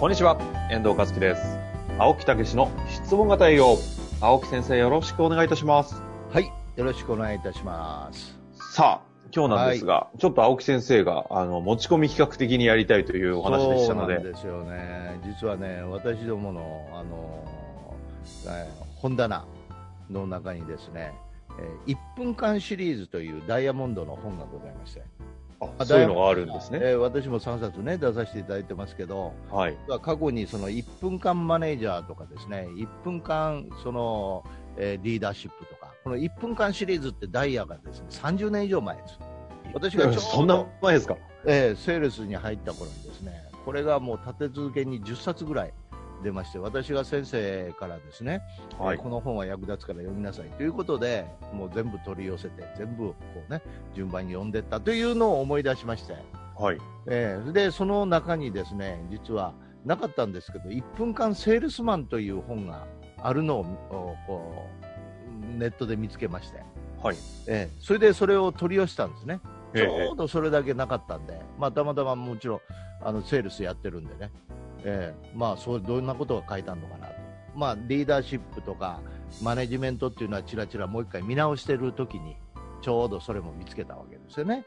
こんにちは、遠藤和樹です。青木武の質問型営業。青木先生よろしくお願いいたします。はい、よろしくお願いいたします。さあ、今日なんですが、ちょっと青木先生が、あの、持ち込み企画的にやりたいというお話でしたので、そうなんですよね。実はね、私どもの、あの、えー本棚の中にですね、えー1分間シリーズというダイヤモンドの本がございまして、あそういうのがあるんですね。えー私も3冊ね、出させていただいてますけど、はい。過去にその1分間マネージャーとかですね、1分間その、えーリーダーシップとか、この1分間シリーズってダイヤがですね、30年以上前です。私がそんな前ですか？えーセールスに入った頃にですね、これがもう立て続けに10冊ぐらい出まして、私が先生からですね、はいえーこの本は役立つから読みなさいということで、もう全部取り寄せて、全部こうね、順番に読んでったというのを思い出しまして、はい。えーで、その中にですね、実はなかったんですけど、1分間セールスマンという本があるのをおこうネットで見つけまして、はい。えーそれでそれを取り寄せたんですね。ええちょうどそれだけなかったんで、まあ、たまたまもちろんあのセールスやってるんでね、えーまあ、そうどんなことが書いてあるのかなと、まあ、リーダーシップとかマネジメントっていうのはちらちらもう一回見直してる時にちょうどそれも見つけたわけですよね。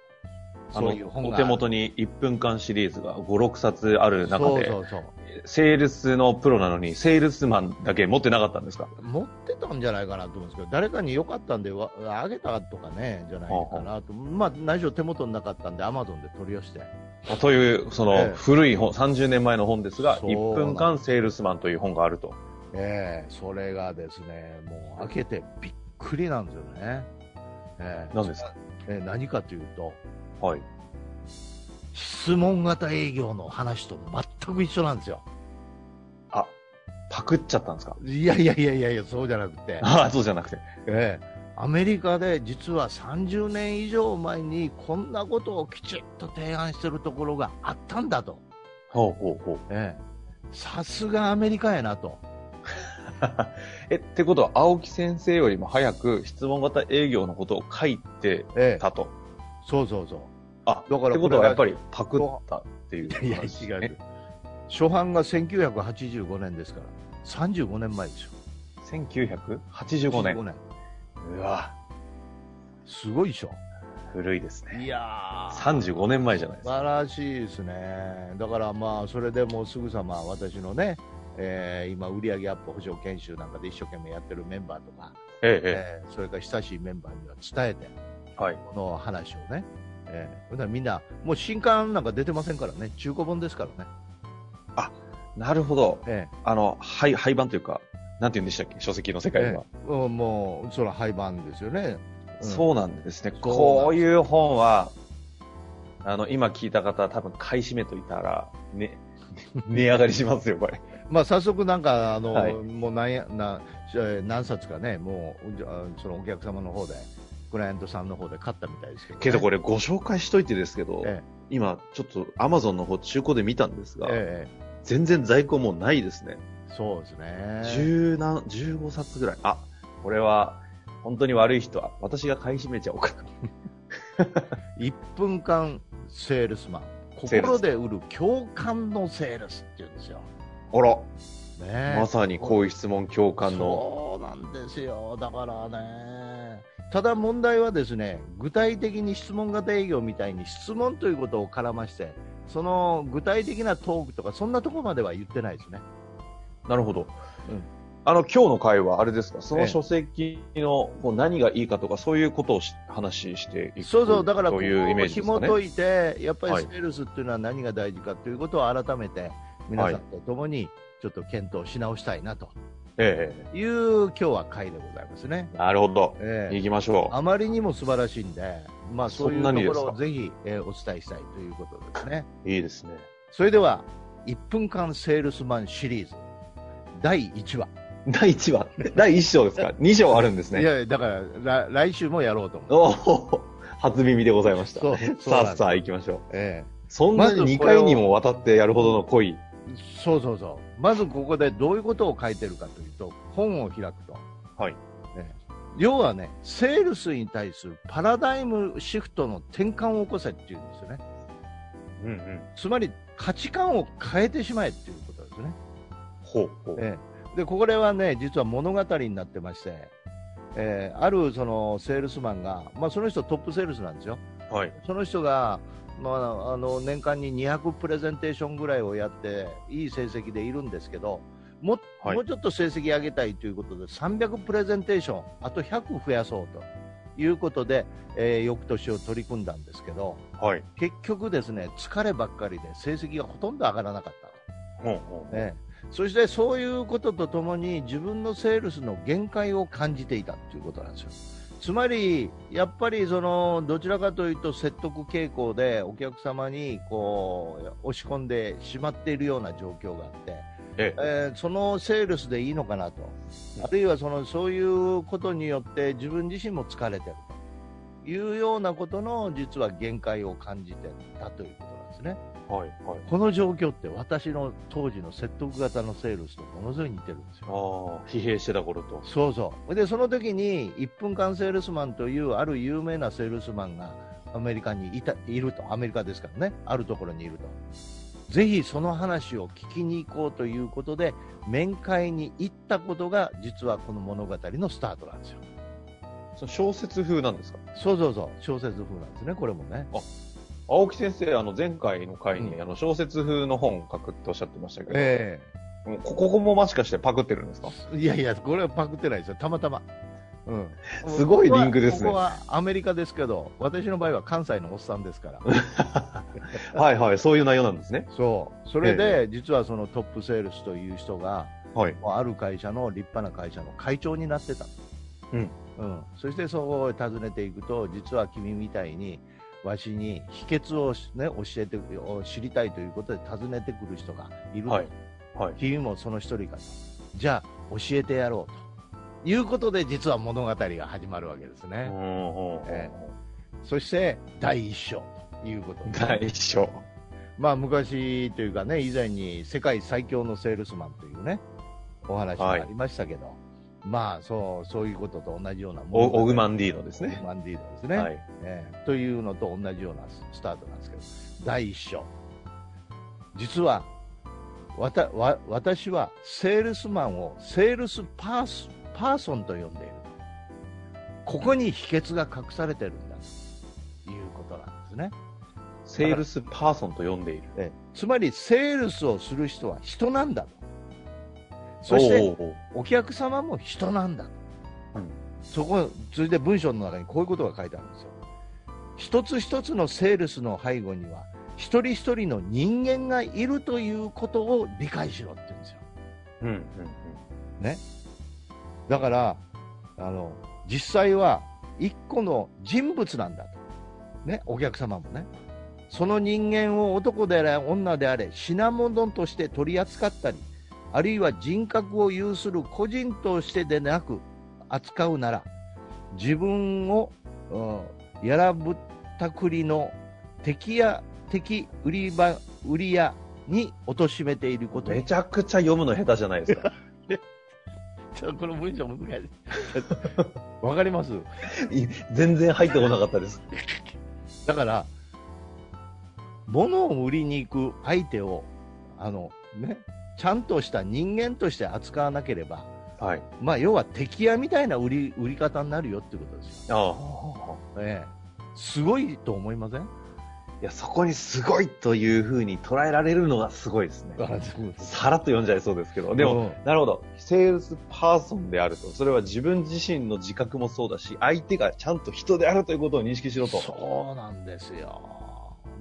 あの、おが手元に1分間シリーズが5、6冊ある中で、そうそうセールスのプロなのに、セールスマンだけ持ってなかったんですか？持ってたんじゃないかなと思うんですけど、誰かに良かったんでわあげたとかね、じゃないかなと、まあ、内緒手元になかったんで、アマゾンで取り寄せて、あという、その、ええ古い本、30年前の本ですが、そう1分間セールスマンという本があると。ええそれがですね、もう開けてびっくりなんですよね。ええ何ですか？ええ何かというと、はい。質問型営業の話と全く一緒なんですよ。あ、パクっちゃったんですか？いやいやいやいやいや、そうじゃなくて、ああ、そうじゃなくて。ええアメリカで実は30年以上前にこんなことをきちっと提案してるところがあったんだと。ほうほうほう。ええさすがアメリカやなと。え、ってことは、青木先生よりも早く質問型営業のことを書いてええたと。そうそうそう。あ、だからってことはやっぱりパクったっていう いや、話違うね。。初版が1985年ですから、35年前ですよ。1985年。85年。うわ、すごいでしょ。古いですね。いや35年前じゃないですか。素晴らしいですね。だからまあ、それでもうすぐさま私のね、えー今、売上アップ保証研修なんかで一生懸命やってるメンバーとか、ええ、ええーそれから親しいメンバーには伝えて、え。はい。この話をね、えーほんならみんな、もう新刊なんか出てませんからね、中古本ですからね。なるほど。えあの、廃、廃盤というか、なんて言うんでしたっけ？書籍の世え界では。ええうんもう、それは廃盤ですよね。うんそうなんですね。こういう本は、あの、今聞いた方多分買い占めといたら、ね、値上がりしますよ、これ。まあ、早速なんか、あの、はいもう何や、な、えー何冊かね、もう、そのお客様の方で、クライアントさんの方で買ったみたいですけど、ね。けどこれご紹介しといてですけど、え今ちょっと Amazon の方中古で見たんですが、ええ全然在庫もうないですね。えそうですね。十何、15冊ぐらい。あ、これは、本当に悪い人は、私が買い占めちゃおうかな。1分間セールスマン。心で売る共感のセールスっていうんですよ。あら、ねえまさにこういう質問共感の。そうなんですよ。だからね。ただ問題はですね、具体的に質問型営業みたいに質問ということを絡まして、その具体的なトークとか、そんなところまでは言ってないですね。なるほど。うんあの、今日の会はあれですか？そええの書籍のこう何がいいかとか、そういうことをし話していくそうそう、だからというイメージですかね？紐解いて、やっぱりはいセールスっていうのは何が大事かということを改めて、皆さんと共にちょっと検討し直したいなとえいう今日は回でございますね。えなるほど。ええ行きましょあまりにも素晴らしいんで、まあそういうところをぜひ、えーお伝えしたいということですね。う。いいですね。それでは、1分間セールスマンシリーズ第1話。第1話。第1章ですか ?2 章あるんですね。いや、だから、来来週もやろうと思う。おお初耳でございました。そうそうさあさあ行きましょう。えそんなに2回にもわたってやるほどの濃い。えそうそうそう。まずここでどういうことを書いてるかというと、本を開くと。はい。ええ要はね、セールスに対するパラダイムシフトの転換を起こせっていうんですよね。うんうん。つまり価値観を変えてしまえっていうことですね。ほうほう。ええ、でこれはね、実は物語になってまして、えーあるそのセールスマンが、まあ、その人トップセールスなんですよ。はい。その人が、まあ、あの年間に200プレゼンテーションぐらいをやって、いい成績でいるんですけど、も,、はいもうちょっと成績上げたいということで、300プレゼンテーション、あと100増やそうということで、えー翌年を取り組んだんですけど、はい。結局ですね、疲ればっかりで成績がほとんど上がらなかった。ほうほう。ええ、そしてそういうこととともに自分のセールスの限界を感じていたということなんですよ。つまり、やっぱりそのどちらかというと説得傾向でお客様にこう押し込んでしまっているような状況があって、ええ。えーそのセールスでいいのかなと、あるいはそのそういうことによって自分自身も疲れてるというようなことの実は限界を感じてたということなんですね。はいはい。この状況って私の当時の説得型のセールスとものすごい似てるんですあよ。あ、疲弊してた頃と。そうそう。で、その時に1分間セールスマンというある有名なセールスマンがアメリカにいたいると。アメリカですからね。あるところにいると。ぜひその話を聞きに行こうということで、面会に行ったことが実はこの物語のスタートなんですよ。その小説風なんですか？そうそうそう。小説風なんですね。これもね。青木先生、あの、前回の回に、うんあの、小説風の本を書くっておっしゃってましたけど、えもうこここももしかしてパクってるんですか？えいやいや、これはパクってないですよ。たまたま。うん。すごいリンクですねここはアメリカですけど、私の場合は関西のおっさんですから。はいはい、そういう内容なんですね。そう。それで、実はそのトップセールスという人が、はい。ある会社の立派な会社の会長になってた。うん。うん。そしてそこを訪ねていくと、実は君みたいに、わしに秘訣をね、教えて、を知りたいということで訪ねてくる人がいると。はい。はい。君もその一人かと。じゃあ、教えてやろうと。いうことで、実は物語が始まるわけですね。えそして、第一章ということで。第一章。まあ、昔というかね、以前に世界最強のセールスマンというね、お話がありましたけど、まあ、そう、そういうことと同じようなオオグマンンディーノですね。オグ・マンディーノですね、はい。ええというのと同じようなスタートなんですけど、第一章。実は、わた、わ、私はセールスマンをセールスパース、パーソンと呼んでいると。ここに秘訣が隠されてるんだということなんですね。セールスパーソンと呼んでいる。ええつまりセールスをする人は人なんだと。そしてお客様も人なんだと。うんそこ、それで文章の中にこういうことが書いてあるんですよ。一つ一つのセールスの背後には、一人一人の人間がいるということを理解しろって言うんですよ。うんうんだから、あの、実際は一個の人物なんだと。ね、お客様もね。その人間を男であれ、女であれ、品物として取り扱ったり、あるいは人格を有する個人としてでなく扱うなら、自分を、うんやらぶったくりの敵や敵売り場、売り屋に貶めていることにめちゃくちゃ読むの下手じゃないですか。ちょっとこの文章難しい。わかります？い全然入ってこなかったです。だから、物を売りに行く相手を、あの、ね、ちゃんとした人間として扱わなければ、はい。まあ、要は敵屋みたいな売り、売り方になるよってことですよ。ああ。ええ。すごいと思いません？いや、そこにすごいという風に捉えられるのがすごいですね。さらっと読んじゃいそうですけど。でも、うんなるほど。セールスパーソンであると。それは自分自身の自覚もそうだし、相手がちゃんと人であるということを認識しろと。そうなんですよ。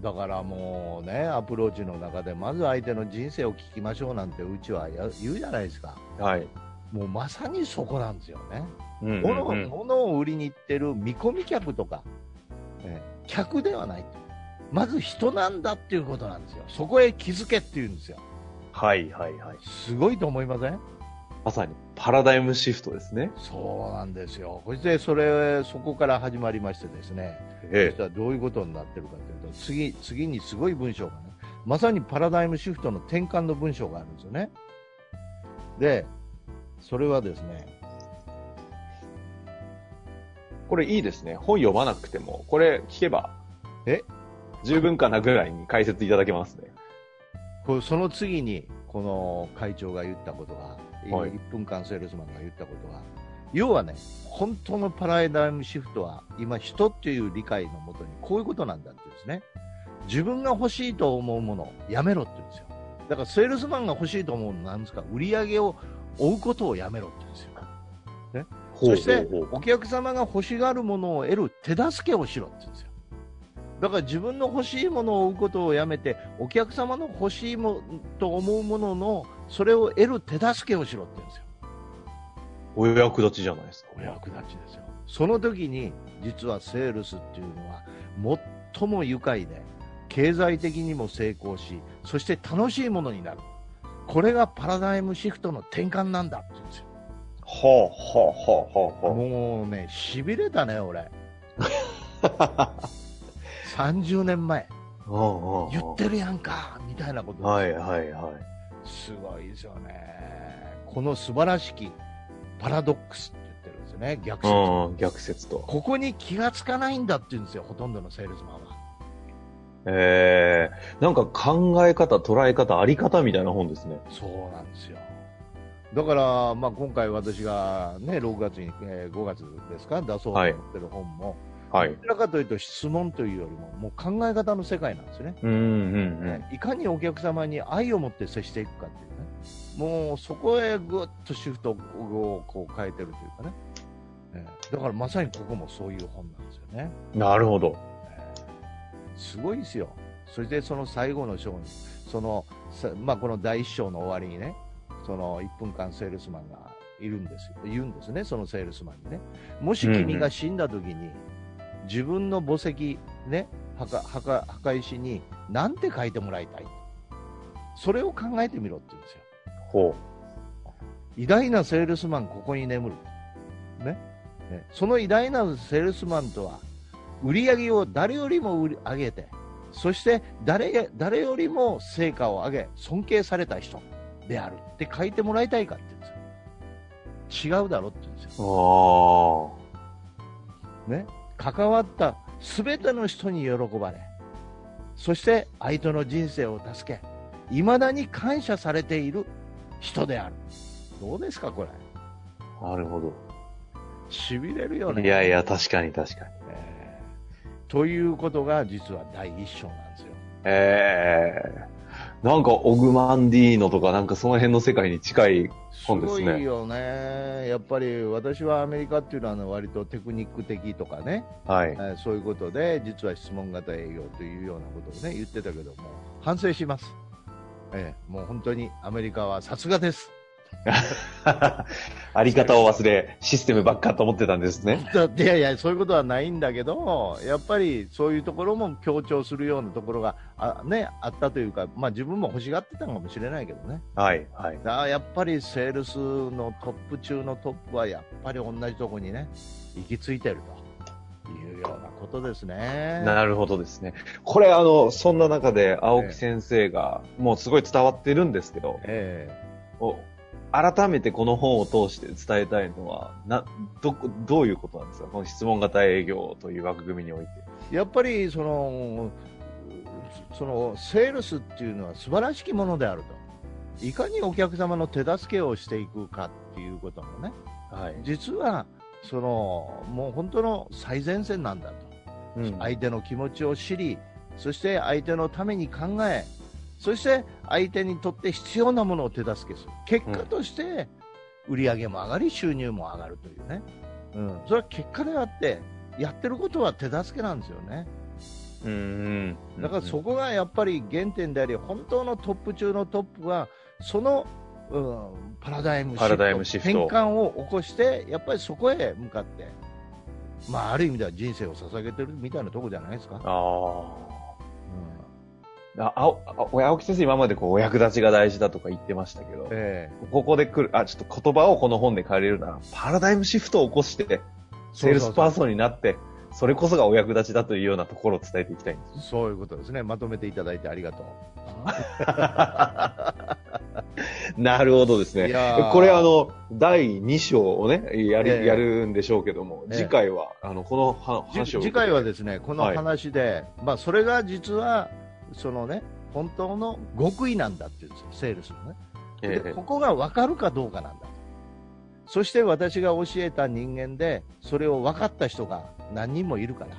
だからもうね、アプローチの中で、まず相手の人生を聞きましょうなんて、うちはや言うじゃないですか。はい。もうまさにそこなんですよね。うんうん物をうん物を売りに行ってる見込み客とか、ええ客ではないと。まず人なんだっていうことなんですよ。そこへ気づけっていうんですよ。はいはいはい。すごいと思いません？まさにパラダイムシフトですね。そうなんですよ。そしてそれ、そこから始まりましてですね、そえしたらどういうことになってるかというと、次、次にすごい文章がね、まさにパラダイムシフトの転換の文章があるんですよね。で、それはですね、これいいですね。本読まなくても、これ聞けば、え？十分かなぐらいに解説いただけますね。その次に、この会長が言ったことが、はい1分間セールスマンが言ったことは、要はね、本当のパラダイムシフトは、今、人っていう理解のもとに、こういうことなんだって言うんですね。自分が欲しいと思うものをやめろって言うんですよ。だから、セールスマンが欲しいと思うのは何ですか？売り上げを追うことをやめろって言うんですよ。ほうそしてお客様が欲しがるものを得る手助けをしろって言うんですよ。だから自分の欲しいものを追うことをやめて、お客様の欲しいもと思うものの、それを得る手助けをしろって言うんですよ。お役立ちじゃないですか。お役立ちですよ。その時に、実はセールスっていうのは、最も愉快で、経済的にも成功し、そして楽しいものになる。これがパラダイムシフトの転換なんだって言うんですよ。ほうほうほうほうほう。もうね、痺れたね、俺。30年前、言ってるやんか、みたいなことはいはいはい。すごいですよね。この素晴らしきパラドックスって言ってるんですよね、逆説。うん、逆説と。ここに気がつかないんだって言うんですよ、ほとんどのセールスマンは。えー、なんか考え方、捉え方、あり方みたいな本ですね。そうなんですよ。だから、まあ、今回私がね、6月に、えー5月ですか、出そうと思ってる本も、はいど。ちらかというと質問というよりも、もう考え方の世界なんですよね。うんうんねいかにお客様に愛を持って接していくかっていうね、もうそこへぐっとシフトをこう変えてるというかね、えーだからまさにここもそういう本なんですよね。うん。なるほど。すごいですよ。そしてその最後の章に、その、さまあ、この第一章の終わりにね、その1分間セールスマンがいるんですよ。言うんですね、そのセールスマンにね。もし君が死んだ時に、自分の墓石、ね、墓、墓、墓石に何て書いてもらいたいそれを考えてみろって言うんですよ。ほ偉大なセールスマン、ここに眠る。ね。ねその偉大なセールスマンとは、売り上げを誰よりも売り上げて、そして誰や誰よりも成果を上げ、尊敬された人であるって書いてもらいたいかって言うんですよ。違うだろって言うんですよ。ね。関わった全ての人に喜ばれ、そして相手の人生を助け、未だに感謝されている人である。どうですか、これ？あ。なるほど。痺れるよね。いやいや、確かに確かに。えーということが実は第一章なんですよ。ええなんか、オグマンディーノとか、なんかその辺の世界に近い。すそうですねごいよね。やっぱり私はアメリカっていうのはあの割とテクニック的とかね、はいえ。ーそういうことで実は質問型営業というようなことをね言ってたけども反省します。えーもう本当にアメリカはさすがです。あり方を忘れ、システムばっかと思ってたんですね。だ いやいや、そういうことはないんだけど、やっぱりそういうところも強調するようなところがあ,、ね、あったというか、まあ、自分も欲しがってたのかもしれないけどね。はい、はい。だやっぱりセールスのトップ中のトップはやっぱり同じところにね、行き着いてるというようなことですね。なるほどですね。これ、あの、そんな中で、青木先生が、もうすごい伝わってるんですけど、えお改めてこの本を通して伝えたいのは、な、どこ、どういうことなんですか？この質問型営業という枠組みにおいて。えやっぱりその、そのセールスっていうのは素晴らしきものであると。いかにお客様の手助けをしていくかっていうこともね、はい。実は、その、もう本当の最前線なんだと。うん相手の気持ちを知り、そして相手のために考え、そして相手にとって必要なものを手助けする。結果として、売り上げも上がり、収入も上がるというね。うん。それは結果であって、やってることは手助けなんですよね。うん。だからそこがやっぱり原点であり、本当のトップ中のトップは、その、うん、パラダイムシフトパラダイムシフト転換を起こして、やっぱりそこへ向かって、まあ、ある意味では人生を捧げてるみたいなところじゃないですか。ああ。うんあ青青青木先生今までこうお役立ちが大事だとか言ってましたけど、えここで来る、あ、ちょっと言葉をこの本で変えれるなら、パラダイムシフトを起こして、セールスパーソンになって、それこそがお役立ちだというようなところを伝えていきたいんです。そういうことですね。まとめていただいてありがとう。なるほどですね。これあの、第2章をね、やる、ええやるんでしょうけども、ええ次回は、あの、この話を。次回はですね、このはい話で、まあ、それが実は、そのね、本当の極意なんだっていうんですよ、セールスのね。ええでここが分かるかどうかなんだ。そして私が教えた人間で、それを分かった人が何人もいるから、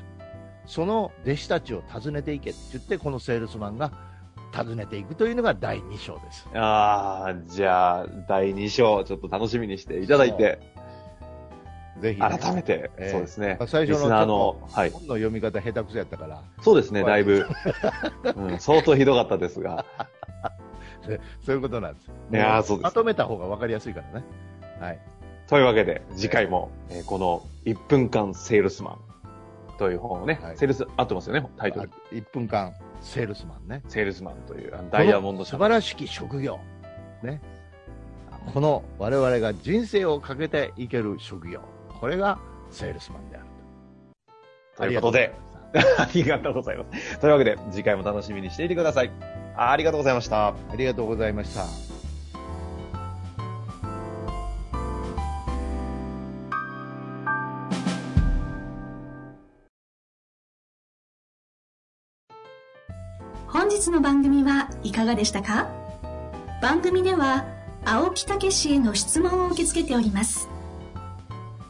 その弟子たちを訪ねていけって言って、このセールスマンが訪ねていくというのが第2章です。ああ、じゃあ、第2章、ちょっと楽しみにしていただいて、ぜひ、ね、改めて、ええそうですねまあ。最初のの、はい。本の読み方下手くそやったから、そうですね、はいだいぶ、うん、相当ひどかったですが、そういうことなんです。いやーそうですまとめた方が分かりやすいからね。はい。というわけで、次回も、えーこの1分間セールスマンという本をね、はいセールス、合ってますよね、タイトル。1分間、セールスマンね。セールスマンという、ダイヤモンド素晴らしき職業。ね。この我々が人生をかけていける職業。これがセールスマンであると。ということで、ありがとうございます。というわけで、次回も楽しみにしていてください。ありがとうございました。ありがとうございました。本日の番組はいかがでしたか？番組では青木武氏への質問を受け付けております